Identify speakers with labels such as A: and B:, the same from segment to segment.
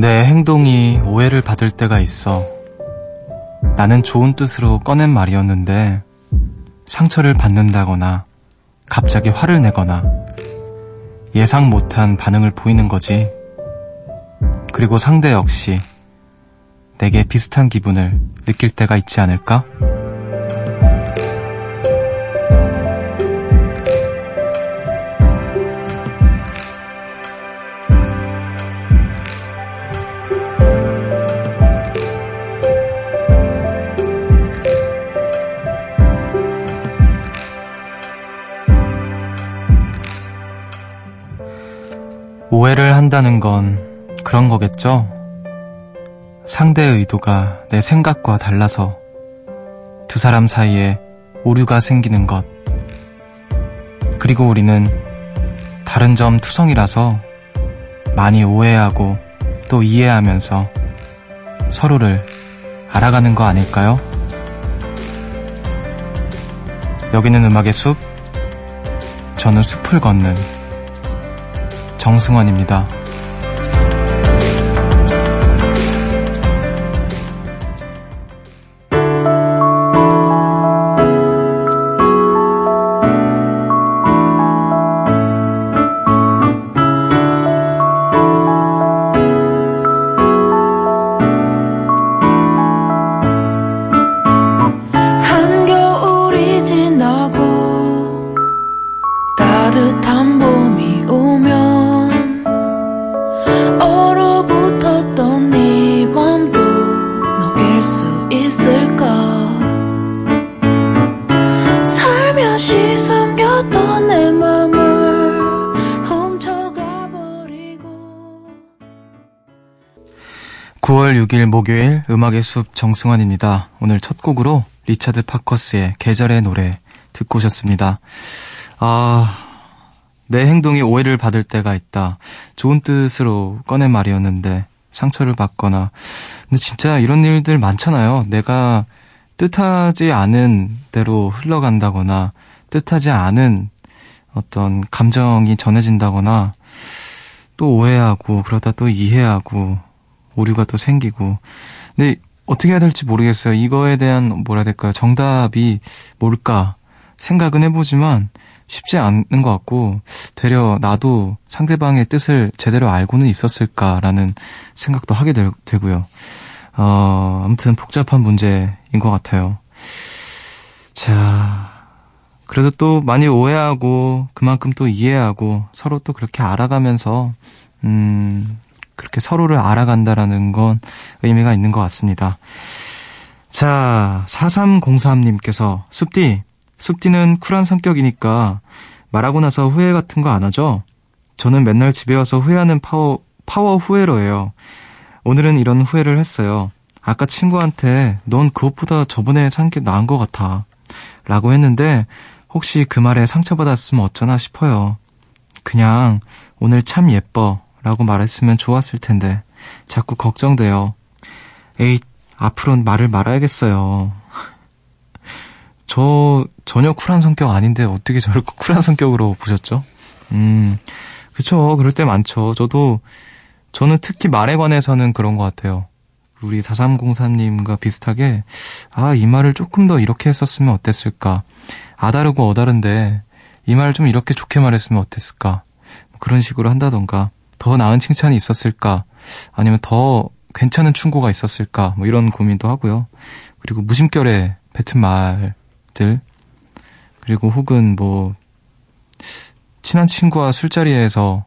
A: 내 행동이 오해를 받을 때가 있어. 나는 좋은 뜻으로 꺼낸 말이었는데 상처를 받는다거나 갑자기 화를 내거나 예상 못한 반응을 보이는 거지. 그리고 상대 역시 내게 비슷한 기분을 느낄 때가 있지 않을까? 한다는 건 그런 거겠죠? 상대의 의도가 내 생각과 달라서 두 사람 사이에 오류가 생기는 것. 그리고 우리는 다른 점 투성이라서 많이 오해하고 또 이해하면서 서로를 알아가는 거 아닐까요? 여기는 음악의 숲, 저는 숲을 걷는 정승환입니다. 9월 6일 목요일 음악의 숲 정승환입니다. 오늘 첫 곡으로 리차드 파커스의 계절의 노래 듣고 오셨습니다. 아, 내 행동이 오해를 받을 때가 있다. 좋은 뜻으로 꺼낸 말이었는데 상처를 받거나. 근데 진짜 이런 일들 많잖아요. 내가 뜻하지 않은 대로 흘러간다거나 뜻하지 않은 어떤 감정이 전해진다거나 또 오해하고 그러다 또 이해하고 오류가 또 생기고. 근데 어떻게 해야 될지 모르겠어요. 이거에 대한 뭐라 해야 될까요? 정답이 뭘까 생각은 해보지만 쉽지 않은 것 같고 되려 나도 상대방의 뜻을 제대로 알고는 있었을까라는 생각도 하게 되, 고요 어, 아무튼 복잡한 문제인 것 같아요. 자, 그래도 또 많이 오해하고 그만큼 또 이해하고 서로 또 그렇게 알아가면서 음, 그렇게 서로를 알아간다라는 건 의미가 있는 것 같습니다. 자, 4303님께서 숲디, 숲디는 쿨한 성격이니까 말하고 나서 후회 같은 거 안 하죠? 저는 맨날 집에 와서 후회하는 파워, 파워 후회러예요. 오늘은 이런 후회를 했어요. 아까 친구한테 넌 그것보다 저번에 산 게 나은 것 같아. 라고 했는데 혹시 그 말에 상처받았으면 어쩌나 싶어요. 그냥 오늘 참 예뻐. 라고 말했으면 좋았을 텐데 자꾸 걱정돼요. 에이, 앞으로는 말을 말아야겠어요. 저 전혀 쿨한 성격 아닌데 어떻게 저를 쿨한 성격으로 보셨죠? 음, 그쵸. 그럴 때 많죠. 저도, 저는 특히 말에 관해서는 그런 것 같아요. 우리 4303님과 비슷하게, 아, 이 말을 조금 더 이렇게 했었으면 어땠을까. 아다르고 어다른데, 이 말을 좀 이렇게 좋게 말했으면 어땠을까. 그런 식으로 한다던가. 더 나은 칭찬이 있었을까? 아니면 더 괜찮은 충고가 있었을까? 뭐 이런 고민도 하고요. 그리고 무심결에 뱉은 말들. 그리고 혹은 뭐, 친한 친구와 술자리에서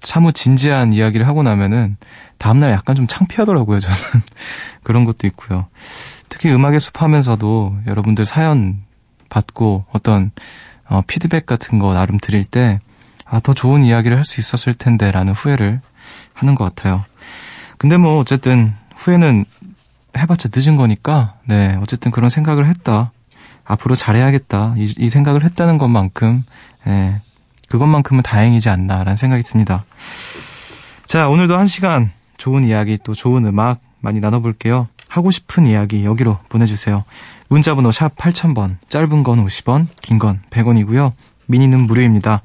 A: 사무 진지한 이야기를 하고 나면은 다음날 약간 좀 창피하더라고요, 저는. 그런 것도 있고요. 특히 음악의 숲 하면서도 여러분들 사연 받고 어떤 어, 피드백 같은 거 나름 드릴 때 아, 더 좋은 이야기를 할 수 있었을 텐데 라는 후회를 하는 것 같아요. 근데 뭐 어쨌든 후회는 해봤자 늦은 거니까, 네, 어쨌든 그런 생각을 했다. 앞으로 잘해야겠다. 이, 이 생각을 했다는 것만큼, 예, 그것만큼은 다행이지 않나라는 생각이 듭니다. 자, 오늘도 한 시간 좋은 이야기 또 좋은 음악 많이 나눠볼게요. 하고 싶은 이야기 여기로 보내주세요. 문자번호 샵 8000번, 짧은 건 50원, 긴 건 100원이고요. 미니는 무료입니다.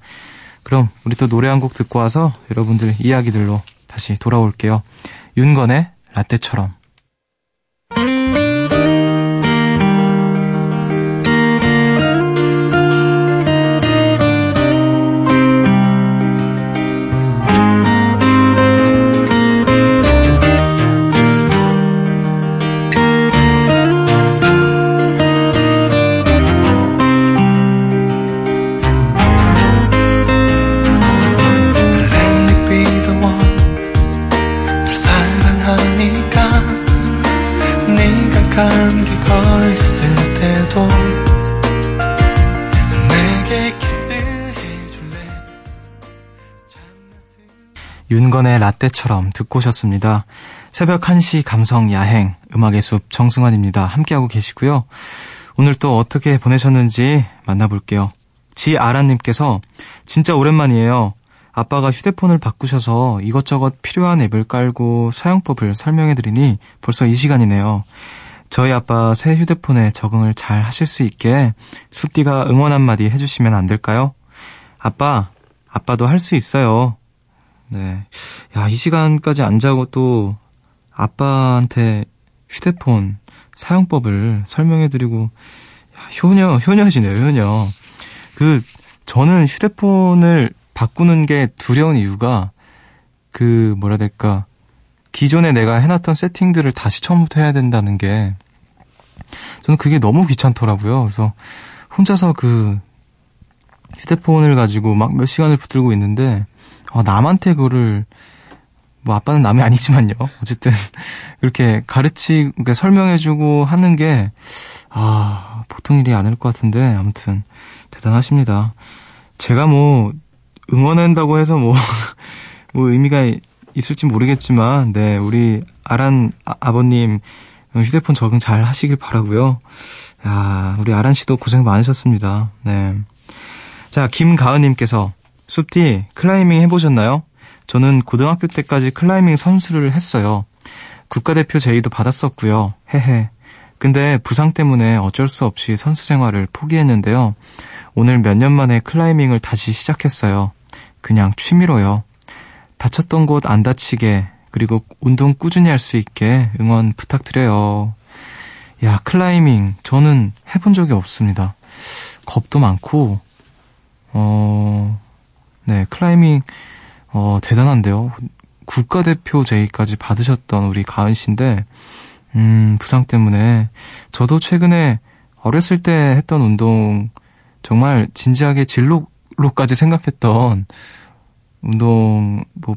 A: 그럼 우리 또 노래 한 곡 듣고 와서 여러분들 이야기들로 다시 돌아올게요. 윤건의 라떼처럼. 윤건의 라떼처럼 듣고 오셨습니다. 새벽 1시 감성 야행 음악의 숲 정승환입니다. 함께하고 계시고요. 오늘 또 어떻게 보내셨는지 만나볼게요. 지아라님께서 진짜 오랜만이에요. 아빠가 휴대폰을 바꾸셔서 이것저것 필요한 앱을 깔고 사용법을 설명해드리니 벌써 이 시간이네요. 저희 아빠 새 휴대폰에 적응을 잘 하실 수 있게 숲디가 응원 한마디 해주시면 안 될까요? 아빠, 아빠도 할 수 있어요. 네. 야, 이 시간까지 안 자고 또 아빠한테 휴대폰 사용법을 설명해드리고, 야, 효녀, 효녀지네요, 효녀. 그, 저는 휴대폰을 바꾸는 게 두려운 이유가, 그, 뭐라 될까. 기존에 내가 해놨던 세팅들을 다시 처음부터 해야 된다는 게, 저는 그게 너무 귀찮더라고요. 그래서 혼자서 그 휴대폰을 가지고 막 몇 시간을 붙들고 있는데, 어, 남한테 그거를 뭐 아빠는 남이 아니지만요. 어쨌든 그렇게 가르치 그러니까 설명해주고 하는 게 아, 보통 일이 아닐 것 같은데 아무튼 대단하십니다. 제가 뭐 응원한다고 해서 뭐, 뭐 의미가 있을지 모르겠지만 네 우리 아란 아, 버님 휴대폰 적응 잘 하시길 바라고요. 야 우리 아란 씨도 고생 많으셨습니다. 네. 자 김가은님께서 숲디, 클라이밍 해보셨나요? 저는 고등학교 때까지 클라이밍 선수를 했어요. 국가대표 제의도 받았었고요. 헤헤. 근데 부상 때문에 어쩔 수 없이 선수 생활을 포기했는데요. 오늘 몇 년 만에 클라이밍을 다시 시작했어요. 그냥 취미로요. 다쳤던 곳 안 다치게, 그리고 운동 꾸준히 할 수 있게 응원 부탁드려요. 야, 클라이밍. 저는 해본 적이 없습니다. 겁도 많고, 어, 네, 클라이밍, 어, 대단한데요. 국가대표 제의까지 받으셨던 우리 가은 씨인데, 음, 부상 때문에, 저도 최근에 어렸을 때 했던 운동, 정말 진지하게 진로로까지 생각했던 운동, 뭐,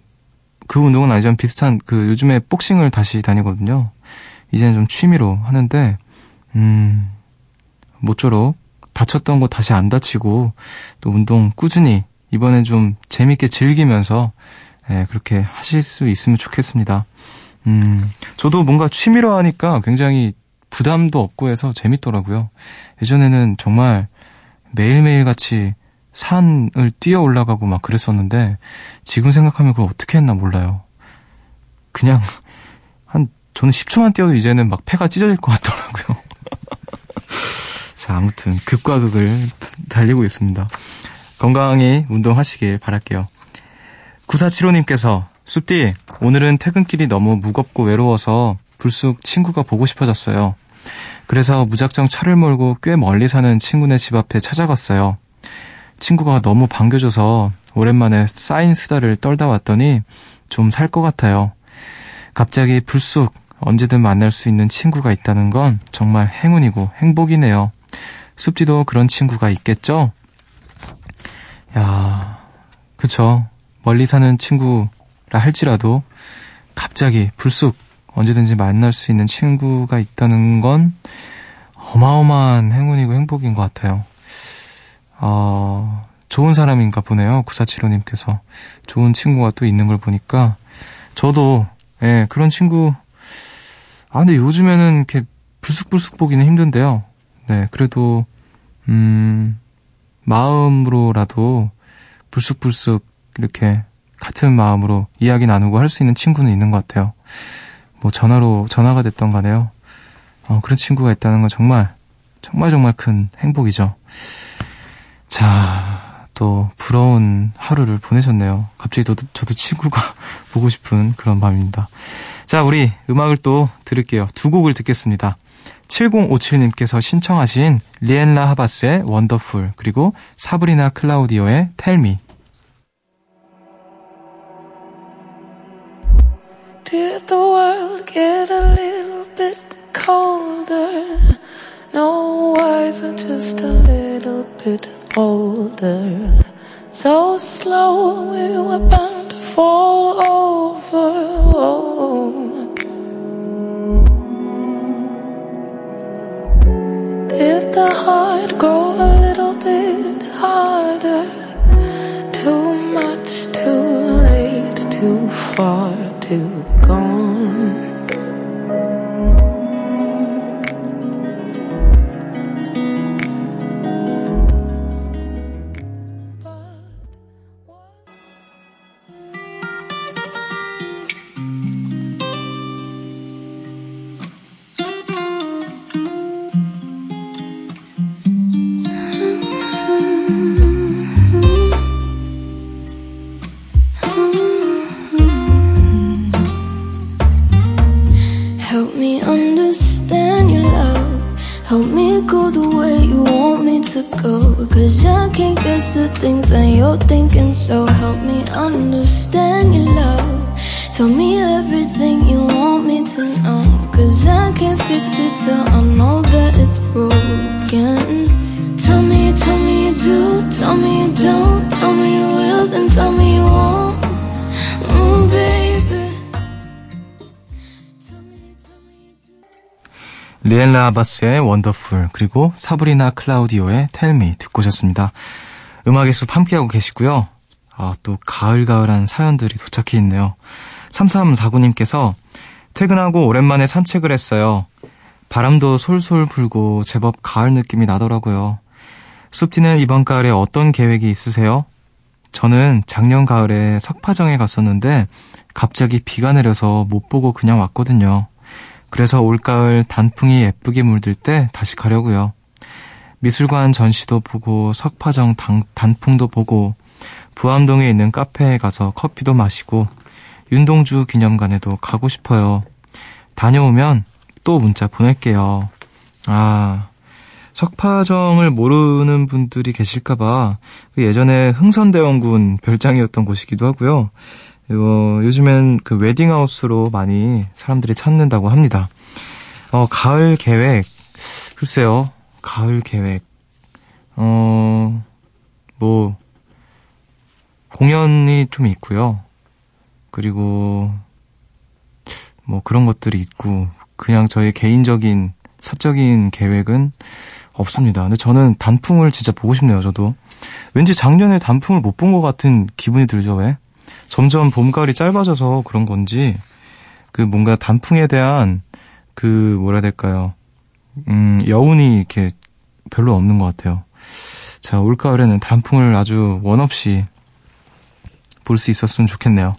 A: 그 운동은 아니지만 비슷한, 그, 요즘에 복싱을 다시 다니거든요. 이제는 좀 취미로 하는데, 음, 모쪼록 다쳤던 거 다시 안 다치고, 또 운동 꾸준히 이번엔 좀 재밌게 즐기면서 예, 그렇게 하실 수 있으면 좋겠습니다. 음, 저도 뭔가 취미로 하니까 굉장히 부담도 없고 해서 재밌더라고요. 예전에는 정말 매일매일 같이 산을 뛰어 올라가고 막 그랬었는데 지금 생각하면 그걸 어떻게 했나 몰라요. 그냥 한 저는 10초만 뛰어도 이제는 막 폐가 찢어질 것 같더라고요. 자, 아무튼 극과 극을 달리고 있습니다. 건강히 운동하시길 바랄게요. 9475님께서 숲디 오늘은 퇴근길이 너무 무겁고 외로워서 불쑥 친구가 보고 싶어졌어요. 그래서 무작정 차를 몰고 꽤 멀리 사는 친구네 집 앞에 찾아갔어요. 친구가 너무 반겨줘서 오랜만에 쌓인 수다를 떨다 왔더니 좀 살 것 같아요. 갑자기 불쑥 언제든 만날 수 있는 친구가 있다는 건 정말 행운이고 행복이네요. 숲디도 그런 친구가 있겠죠? 야, 그쵸. 멀리 사는 친구라 할지라도 갑자기 불쑥 언제든지 만날 수 있는 친구가 있다는 건 어마어마한 행운이고 행복인 것 같아요. 어, 좋은 사람인가 보네요. 9475님께서. 좋은 친구가 또 있는 걸 보니까 저도 예, 그런 친구 아 근데 요즘에는 이렇게 불쑥불쑥 보기는 힘든데요. 네, 그래도 음 마음으로라도 불쑥불쑥 이렇게 같은 마음으로 이야기 나누고 할 수 있는 친구는 있는 것 같아요. 뭐 전화로 전화가 됐던 간에요. 어, 그런 친구가 있다는 건 정말 정말 정말 큰 행복이죠. 자, 또 부러운 하루를 보내셨네요. 갑자기 저도, 저도 친구가 보고 싶은 그런 밤입니다. 자, 우리 음악을 또 들을게요. 두 곡을 듣겠습니다. 7057님께서 신청하신 리엔라 하바스의 원더풀 그리고 사브리나 클라우디오의 텔미 Did the world get a little bit colder? No wiser, just a little bit older. So slow we were bound to fall over. Oh. Did the heart grow a little bit harder? Too much, too late, too far, too gone. 리엘라 아바스의 원더풀 그리고 사브리나 클라우디오의 텔미 듣고 오셨습니다. 음악의 숲 함께하고 계시고요. 아, 또 가을가을한 사연들이 도착해 있네요. 3349님께서 퇴근하고 오랜만에 산책을 했어요. 바람도 솔솔 불고 제법 가을 느낌이 나더라고요. 숲디는 이번 가을에 어떤 계획이 있으세요? 저는 작년 가을에 석파정에 갔었는데 갑자기 비가 내려서 못 보고 그냥 왔거든요. 그래서 올가을 단풍이 예쁘게 물들 때 다시 가려고요. 미술관 전시도 보고 석파정 단, 단풍도 보고 부암동에 있는 카페에 가서 커피도 마시고 윤동주 기념관에도 가고 싶어요. 다녀오면 또 문자 보낼게요. 아, 석파정을 모르는 분들이 계실까봐 그 예전에 흥선대원군 별장이었던 곳이기도 하고요. 어, 요즘엔 그 웨딩하우스로 많이 사람들이 찾는다고 합니다. 어, 가을 계획. 글쎄요. 가을 계획. 어, 뭐, 공연이 좀 있고요. 그리고, 뭐 그런 것들이 있고, 그냥 저의 개인적인, 사적인 계획은 없습니다. 근데 저는 단풍을 진짜 보고 싶네요, 저도. 왠지 작년에 단풍을 못 본 것 같은 기분이 들죠, 왜? 점점 봄, 가을이 짧아져서 그런 건지, 그 뭔가 단풍에 대한 그 뭐라 해야 될까요? 음, 여운이 이렇게 별로 없는 것 같아요. 자, 올가을에는 단풍을 아주 원 없이 볼 수 있었으면 좋겠네요.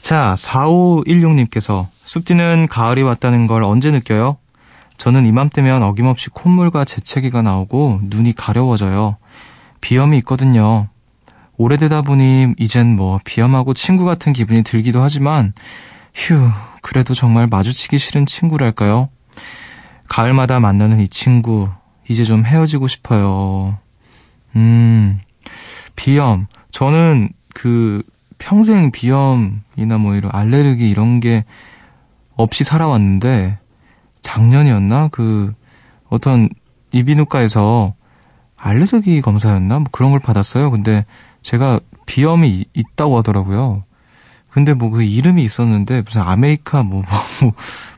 A: 자, 4516님께서 숲디는 가을이 왔다는 걸 언제 느껴요? 저는 이맘때면 어김없이 콧물과 재채기가 나오고 눈이 가려워져요. 비염이 있거든요. 오래되다 보니 이젠 뭐 비염하고 친구 같은 기분이 들기도 하지만 휴 그래도 정말 마주치기 싫은 친구랄까요? 가을마다 만나는 이 친구 이제 좀 헤어지고 싶어요. 음 비염 저는 그 평생 비염이나 뭐 이런 알레르기 이런 게 없이 살아왔는데 작년이었나 그 어떤 이비인후과에서 알레르기 검사였나 뭐 그런 걸 받았어요. 근데 제가 비염이 있다고 하더라고요. 근데 뭐 그 이름이 있었는데 무슨 아메리카 뭐, 뭐, 뭐,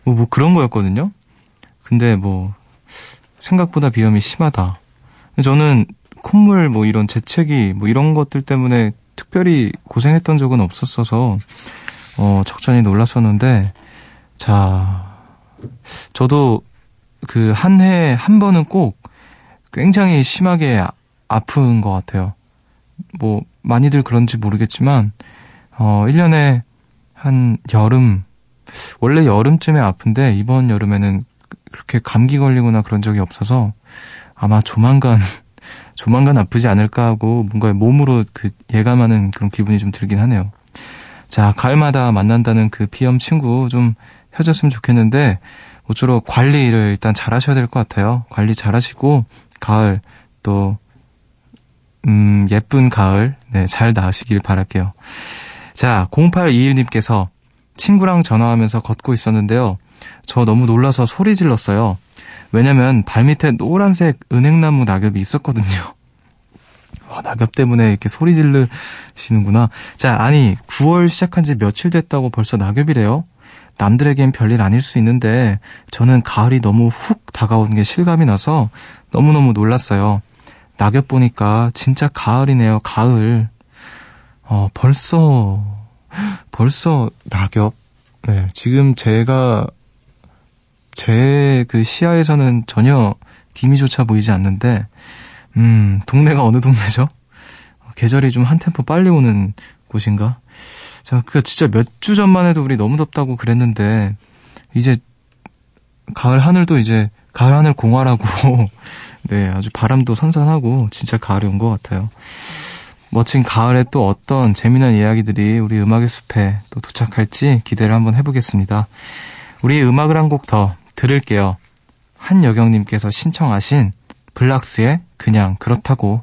A: 뭐, 뭐 그런 거였거든요. 근데 뭐 생각보다 비염이 심하다. 저는 콧물 뭐 이런 재채기 뭐 이런 것들 때문에 특별히 고생했던 적은 없었어서 어 적잖이 놀랐었는데 자 저도 그 한해한 번은 꼭 굉장히 심하게 아픈 것 같아요. 뭐 많이들 그런지 모르겠지만 어 1년에 한 여름 원래 여름쯤에 아픈데 이번 여름에는 그렇게 감기 걸리거나 그런 적이 없어서 아마 조만간 조만간 아프지 않을까 하고 뭔가 몸으로 그 예감하는 그런 기분이 좀 들긴 하네요. 자, 가을마다 만난다는 그 비염 친구 좀 헤어졌으면 좋겠는데 모쪼록 관리를 일단 잘 하셔야 될 것 같아요. 관리 잘 하시고 가을 또 음, 예쁜 가을 네, 잘 나으시길 바랄게요. 자, 0821님께서 친구랑 전화하면서 걷고 있었는데요. 저 너무 놀라서 소리 질렀어요. 왜냐면 발밑에 노란색 은행나무 낙엽이 있었거든요. 와, 낙엽 때문에 이렇게 소리 지르시는구나. 자, 아니, 9월 시작한 지 며칠 됐다고 벌써 낙엽이래요? 남들에겐 별일 아닐 수 있는데, 저는 가을이 너무 훅 다가오는 게 실감이 나서 너무너무 놀랐어요. 낙엽 보니까 진짜 가을이네요, 가을. 어, 벌써, 벌써 낙엽. 네, 지금 제가 제 그 시야에서는 전혀 기미조차 보이지 않는데, 음, 동네가 어느 동네죠? 계절이 좀 한 템포 빨리 오는 곳인가? 자, 그 진짜 몇 주 전만 해도 우리 너무 덥다고 그랬는데, 이제 가을 하늘도 이제 가을 하늘 공활하고, 네, 아주 바람도 선선하고, 진짜 가을이 온 것 같아요. 멋진 가을에 또 어떤 재미난 이야기들이 우리 음악의 숲에 또 도착할지 기대를 한번 해보겠습니다. 우리 음악을 한 곡 더 들을게요. 한여경님께서 신청하신 블락스의 그냥 그렇다고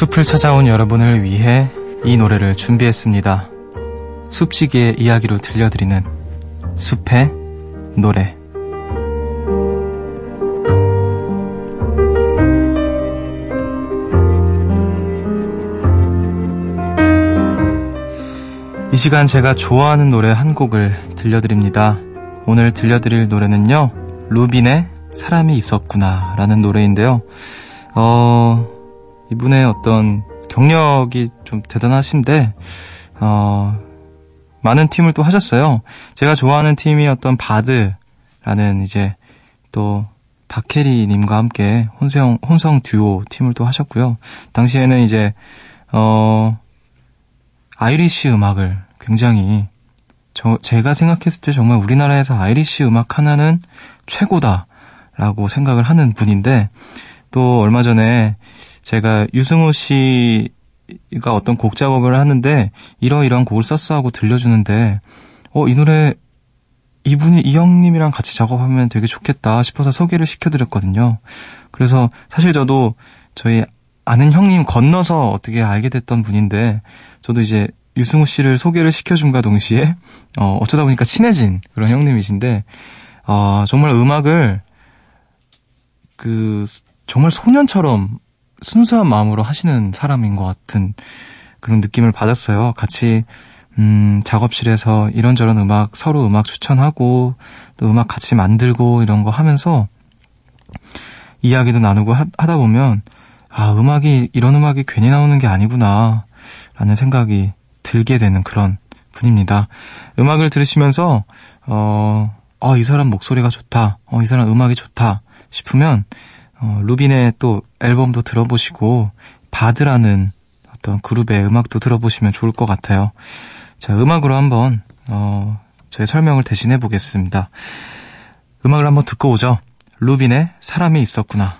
A: 숲을 찾아온 여러분을 위해 이 노래를 준비했습니다. 숲지기의 이야기로 들려드리는 숲의 노래 이 시간 제가 좋아하는 노래 한 곡을 들려드립니다. 오늘 들려드릴 노래는요, 루빈의 사람이 있었구나 라는 노래인데요. 어, 이분의 어떤 경력이 좀 대단하신데, 어, 많은 팀을 또 하셨어요. 제가 좋아하는 팀이었던 바드라는 이제 또 박혜리님과 함께 혼성, 혼성 듀오 팀을 또 하셨고요. 당시에는 이제, 어, 아이리쉬 음악을 굉장히 저, 제가 생각했을 때 정말 우리나라에서 아이리쉬 음악 하나는 최고다라고 생각을 하는 분인데 또 얼마 전에 제가 유승우 씨가 어떤 곡 작업을 하는데 이러이러한 곡을 썼어 하고 들려주는데 어 이 노래 이분이 이 형님이랑 같이 작업하면 되게 좋겠다 싶어서 소개를 시켜드렸거든요. 그래서 사실 저도 저희 아는 형님 건너서 어떻게 알게 됐던 분인데 저도 이제 유승우 씨를 소개를 시켜준과 동시에 어, 어쩌다 보니까 친해진 그런 형님이신데 어, 정말 음악을 그 정말 소년처럼 순수한 마음으로 하시는 사람인 것 같은 그런 느낌을 받았어요. 같이 음, 작업실에서 이런저런 음악 서로 음악 추천하고 또 음악 같이 만들고 이런 거 하면서 이야기도 나누고 하, 하다 보면 아 음악이 이런 음악이 괜히 나오는 게 아니구나 라는 생각이 들게 되는 그런 분입니다. 음악을 들으시면서 어 어, 이 사람 목소리가 좋다. 어, 이 사람 음악이 좋다. 싶으면, 어, 루빈의 또 앨범도 들어보시고, 바드라는 어떤 그룹의 음악도 들어보시면 좋을 것 같아요. 자, 음악으로 한번, 어, 저의 설명을 대신해 보겠습니다. 음악을 한번 듣고 오죠. 루빈의 사람이 있었구나.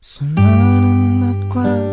A: 수많은 낮과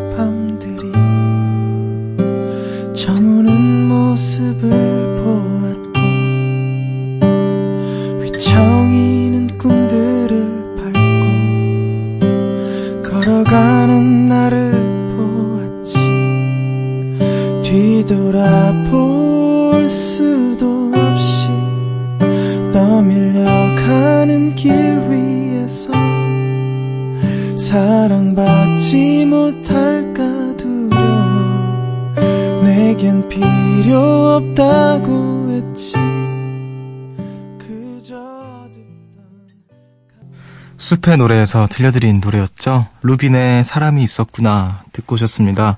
A: 숲의 노래에서 들려드린 노래였죠. 루빈의 사람이 있었구나 듣고 오셨습니다.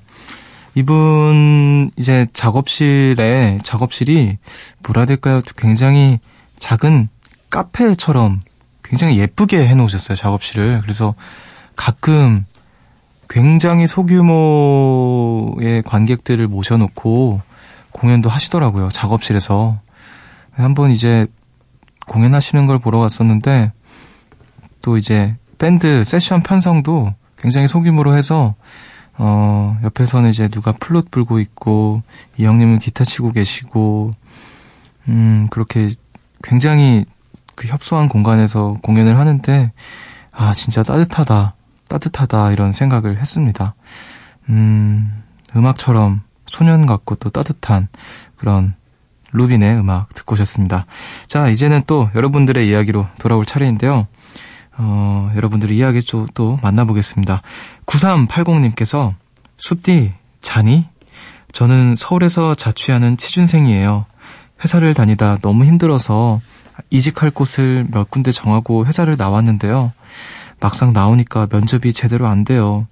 A: 이분 이제 작업실에 작업실이 뭐라 해야 될까요? 굉장히 작은 카페처럼 굉장히 예쁘게 해놓으셨어요 작업실을. 그래서 가끔 굉장히 소규모의 관객들을 모셔놓고 공연도 하시더라고요. 작업실에서. 한번 이제 공연하시는 걸 보러 갔었는데 또 이제 밴드 세션 편성도 굉장히 소규모로 해서 어 옆에서는 이제 누가 플룻 불고 있고 이 형님은 기타 치고 계시고 음 그렇게 굉장히 그 협소한 공간에서 공연을 하는데 아 진짜 따뜻하다 따뜻하다 이런 생각을 했습니다. 음, 음악처럼 소년 같고 또 따뜻한 그런 루빈의 음악 듣고 오셨습니다. 자, 이제는 또 여러분들의 이야기로 돌아올 차례인데요. 어, 여러분들의 이야기 또 만나보겠습니다. 9380님께서 숲디 자니? 저는 서울에서 자취하는 취준생이에요. 회사를 다니다 너무 힘들어서 이직할 곳을 몇 군데 정하고 회사를 나왔는데요. 막상 나오니까 면접이 제대로 안 돼요.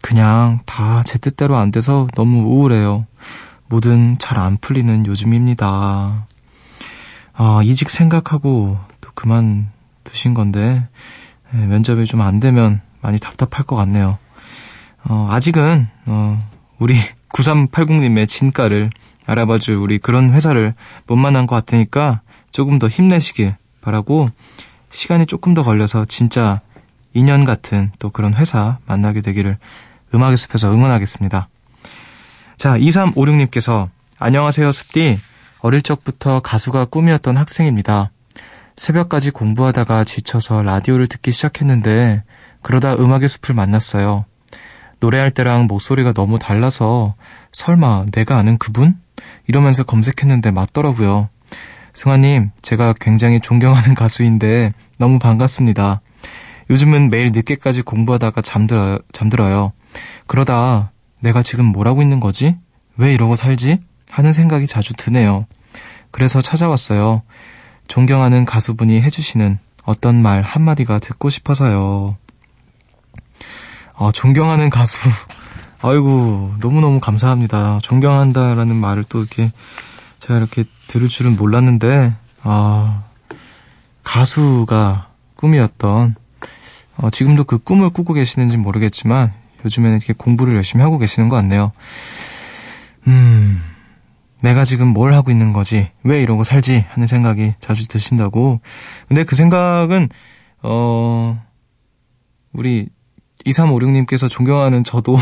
A: 그냥 다 제 뜻대로 안 돼서 너무 우울해요. 뭐든 잘 안 풀리는 요즘입니다. 아, 이직 생각하고 또 그만 두신 건데, 예, 면접이 좀 안 되면 많이 답답할 것 같네요. 어, 아직은, 어, 우리 9380님의 진가를 알아봐줄 우리 그런 회사를 못 만난 것 같으니까 조금 더 힘내시길 바라고 시간이 조금 더 걸려서 진짜 인연 같은 또 그런 회사 만나게 되기를 음악의 숲에서 응원하겠습니다. 자, 2356님께서 안녕하세요, 숲디. 어릴 적부터 가수가 꿈이었던 학생입니다. 새벽까지 공부하다가 지쳐서 라디오를 듣기 시작했는데 그러다 음악의 숲을 만났어요. 노래할 때랑 목소리가 너무 달라서 설마 내가 아는 그분? 이러면서 검색했는데 맞더라고요. 승아님, 제가 굉장히 존경하는 가수인데 너무 반갑습니다. 요즘은 매일 늦게까지 공부하다가 잠들어, 잠들어요. 그러다 내가 지금 뭘 하고 있는 거지? 왜 이러고 살지? 하는 생각이 자주 드네요. 그래서 찾아왔어요. 존경하는 가수분이 해주시는 어떤 말 한마디가 듣고 싶어서요. 아, 존경하는 가수. 아이고, 너무너무 감사합니다. 존경한다라는 말을 또 이렇게 제가 이렇게 들을 줄은 몰랐는데, 아, 가수가 꿈이었던 어, 지금도 그 꿈을 꾸고 계시는지 모르겠지만 요즘에는 이렇게 공부를 열심히 하고 계시는 것 같네요. 음, 내가 지금 뭘 하고 있는 거지? 왜 이러고 살지? 하는 생각이 자주 드신다고. 근데 그 생각은, 어, 우리 2356님께서 존경하는 저도,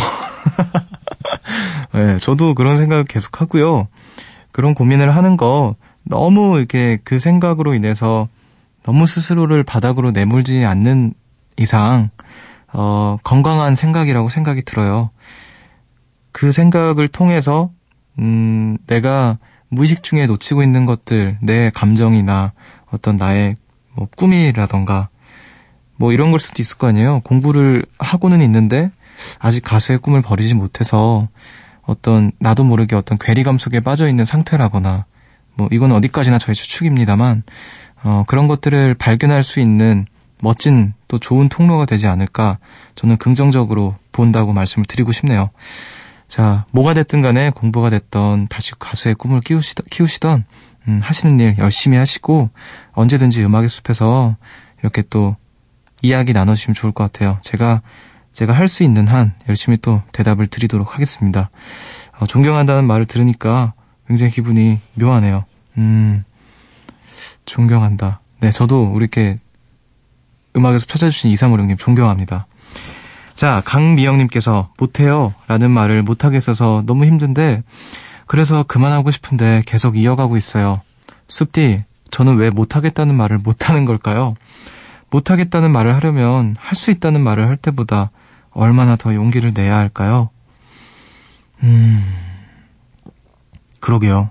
A: 네, 저도 그런 생각을 계속 하고요. 그런 고민을 하는 거 너무 이렇게 그 생각으로 인해서 너무 스스로를 바닥으로 내몰지 않는 이상 어, 건강한 생각이라고 생각이 들어요. 그 생각을 통해서 음, 내가 무의식 중에 놓치고 있는 것들, 내 감정이나 어떤 나의 뭐 꿈이라던가 뭐 이런 걸 수도 있을 거 아니에요. 공부를 하고는 있는데 아직 가수의 꿈을 버리지 못해서 어떤 나도 모르게 어떤 괴리감 속에 빠져 있는 상태라거나 뭐 이건 어디까지나 저의 추측입니다만 어, 그런 것들을 발견할 수 있는 멋진 또 좋은 통로가 되지 않을까 저는 긍정적으로 본다고 말씀을 드리고 싶네요. 자, 뭐가 됐든 간에 공부가 됐던 다시 가수의 꿈을 키우시던, 키우시던 음, 하시는 일 열심히 하시고 언제든지 음악의 숲에서 이렇게 또 이야기 나눠주시면 좋을 것 같아요. 제가 제가 할 수 있는 한 열심히 또 대답을 드리도록 하겠습니다. 어, 존경한다는 말을 들으니까 굉장히 기분이 묘하네요. 음, 존경한다. 네, 저도 이렇게 음악에서 찾아주신 이사무령님 존경합니다. 자, 강미영님께서 못해요 라는 말을 못하겠어서 너무 힘든데 그래서 그만하고 싶은데 계속 이어가고 있어요. 숲디, 저는 왜 못하겠다는 말을 못하는 걸까요? 못하겠다는 말을 하려면 할 수 있다는 말을 할 때보다 얼마나 더 용기를 내야 할까요? 음, 그러게요.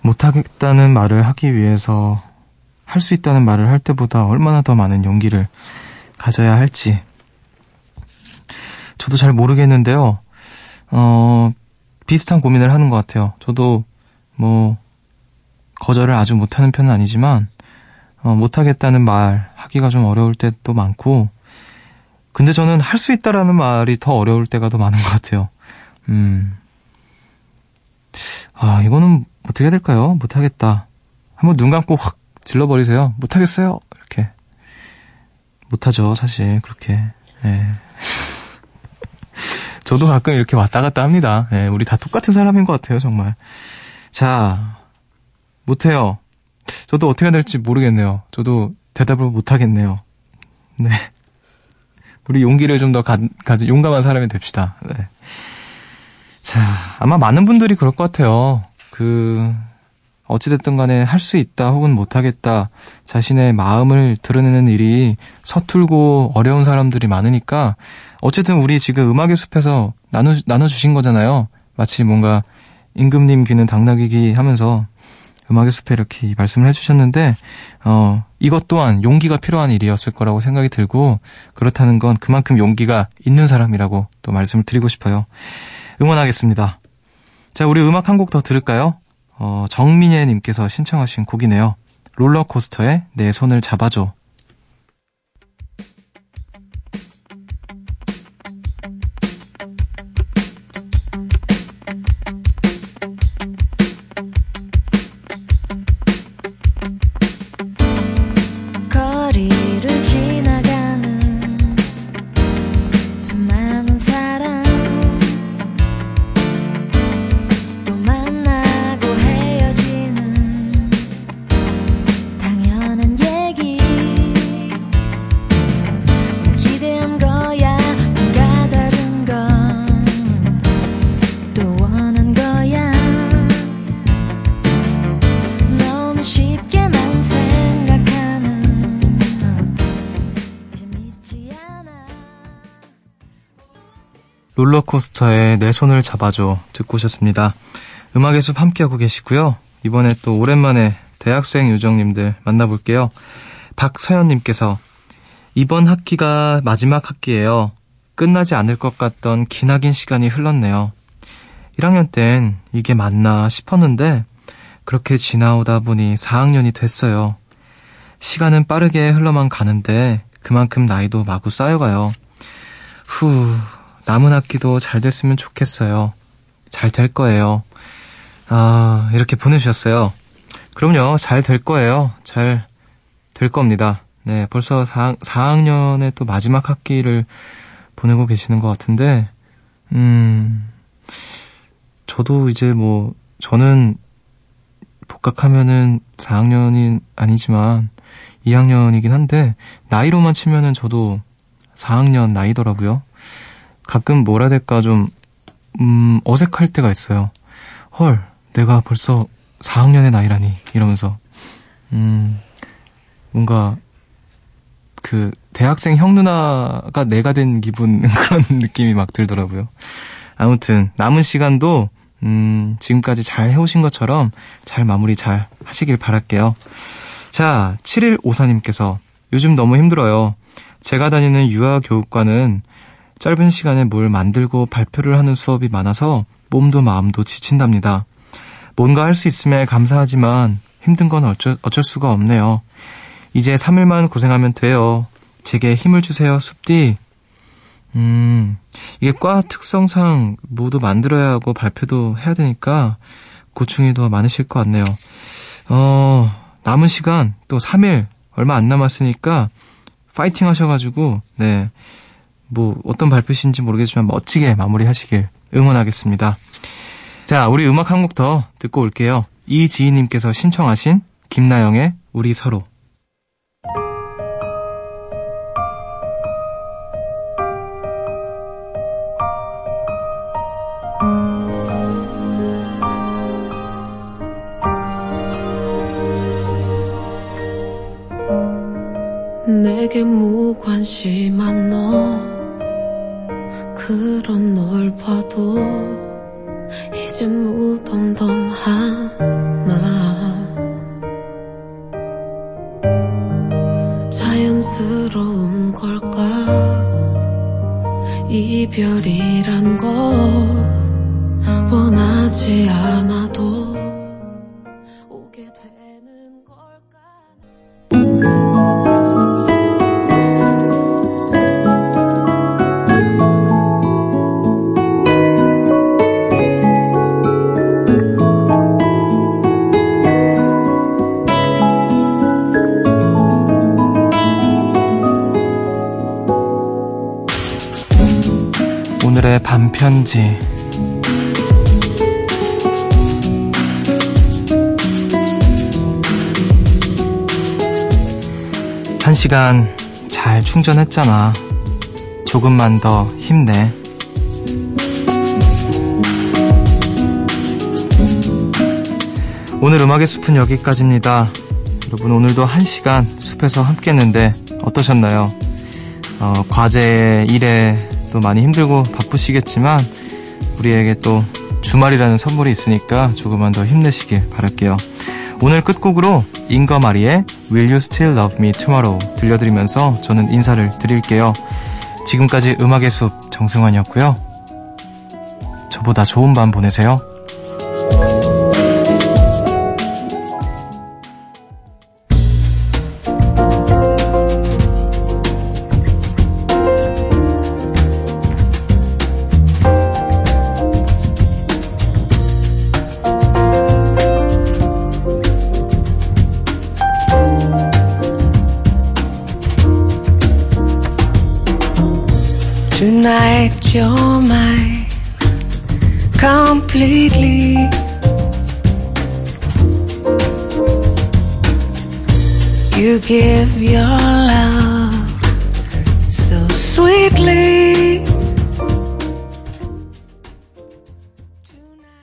A: 못하겠다는 말을 하기 위해서 할 수 있다는 말을 할 때보다 얼마나 더 많은 용기를 가져야 할지. 저도 잘 모르겠는데요. 어, 비슷한 고민을 하는 것 같아요. 저도 뭐, 거절을 아주 못하는 편은 아니지만, 어, 못하겠다는 말 하기가 좀 어려울 때도 많고, 근데 저는 할 수 있다라는 말이 더 어려울 때가 더 많은 것 같아요. 음. 아, 이거는 어떻게 해야 될까요? 못하겠다. 한번 눈 감고 확 질러버리세요. 못하겠어요. 이렇게. 못하죠, 사실. 그렇게. 예. 저도 가끔 이렇게 왔다 갔다 합니다. 예, 우리 다 똑같은 사람인 것 같아요, 정말. 자, 못해요. 저도 어떻게 해야 될지 모르겠네요. 저도 대답을 못하겠네요. 네. 우리 용기를 좀 더 가진 용감한 사람이 됩시다. 네. 자, 아마 많은 분들이 그럴 것 같아요. 그, 어찌됐든 간에 할 수 있다 혹은 못하겠다 자신의 마음을 드러내는 일이 서툴고 어려운 사람들이 많으니까 어쨌든 우리 지금 음악의 숲에서 나눠, 나눠주신 거잖아요. 마치 뭔가 임금님 귀는 당나귀기 하면서 음악의 숲에 이렇게 말씀을 해주셨는데, 어, 이것 또한 용기가 필요한 일이었을 거라고 생각이 들고, 그렇다는 건 그만큼 용기가 있는 사람이라고 또 말씀을 드리고 싶어요. 응원하겠습니다. 자, 우리 음악 한 곡 더 들을까요? 어, 정민예님께서 신청하신 곡이네요. 롤러코스터의 내 손을 잡아줘. 롤러코스터의 내 손을 잡아줘 듣고 오셨습니다. 음악의 숲 함께하고 계시고요. 이번에 또 오랜만에 대학생 요정님들 만나볼게요. 박서연님께서 이번 학기가 마지막 학기예요. 끝나지 않을 것 같던 기나긴 시간이 흘렀네요. 1학년 땐 이게 맞나 싶었는데 그렇게 지나오다 보니 4학년이 됐어요. 시간은 빠르게 흘러만 가는데 그만큼 나이도 마구 쌓여가요. 후, 남은 학기도 잘 됐으면 좋겠어요. 잘 될 거예요. 아, 이렇게 보내주셨어요. 그럼요, 잘 될 거예요. 잘 될 겁니다. 네, 벌써 4, 4학년의 또 마지막 학기를 보내고 계시는 것 같은데, 음, 저도 이제 뭐, 저는 복학하면은 4학년이 아니지만 2학년이긴 한데, 나이로만 치면은 저도 4학년 나이더라고요. 가끔 뭐라 될까 좀, 음, 어색할 때가 있어요. 헐, 내가 벌써 4학년의 나이라니. 이러면서. 음, 뭔가, 그, 대학생 형 누나가 내가 된 기분, 그런 느낌이 막 들더라고요. 아무튼, 남은 시간도, 음, 지금까지 잘 해오신 것처럼 잘 마무리 잘 하시길 바랄게요. 자, 7154님께서 요즘 너무 힘들어요. 제가 다니는 유아교육과는 짧은 시간에 뭘 만들고 발표를 하는 수업이 많아서 몸도 마음도 지친답니다. 뭔가 할 수 있음에 감사하지만 힘든 건 어쩔, 어쩔 수가 없네요. 이제 3일만 고생하면 돼요. 제게 힘을 주세요, 숲디. 음, 이게 과 특성상 모두 만들어야 하고 발표도 해야 되니까 고충이 더 많으실 것 같네요. 어, 남은 시간 또 3일 얼마 안 남았으니까 파이팅 하셔가지고, 네. 뭐, 어떤 발표신지 모르겠지만 멋지게 마무리 하시길 응원하겠습니다. 자, 우리 음악 한 곡 더 듣고 올게요. 이지희님께서 신청하신 김나영의 우리 서로.
B: 이별이란 거 원하지 않아도
A: 반편지. 한 시간 잘 충전했잖아. 조금만 더 힘내. 오늘 음악의 숲은 여기까지입니다. 여러분 오늘도 한 시간 숲에서 함께 했는데 어떠셨나요? 어, 과제, 일에 또 많이 힘들고 바쁘시겠지만 우리에게 또 주말이라는 선물이 있으니까 조금만 더 힘내시길 바랄게요. 오늘 끝곡으로 잉거마리의 Will You Still Love Me Tomorrow 들려드리면서 저는 인사를 드릴게요. 지금까지 음악의 숲 정승환이었고요. 저보다 좋은 밤 보내세요.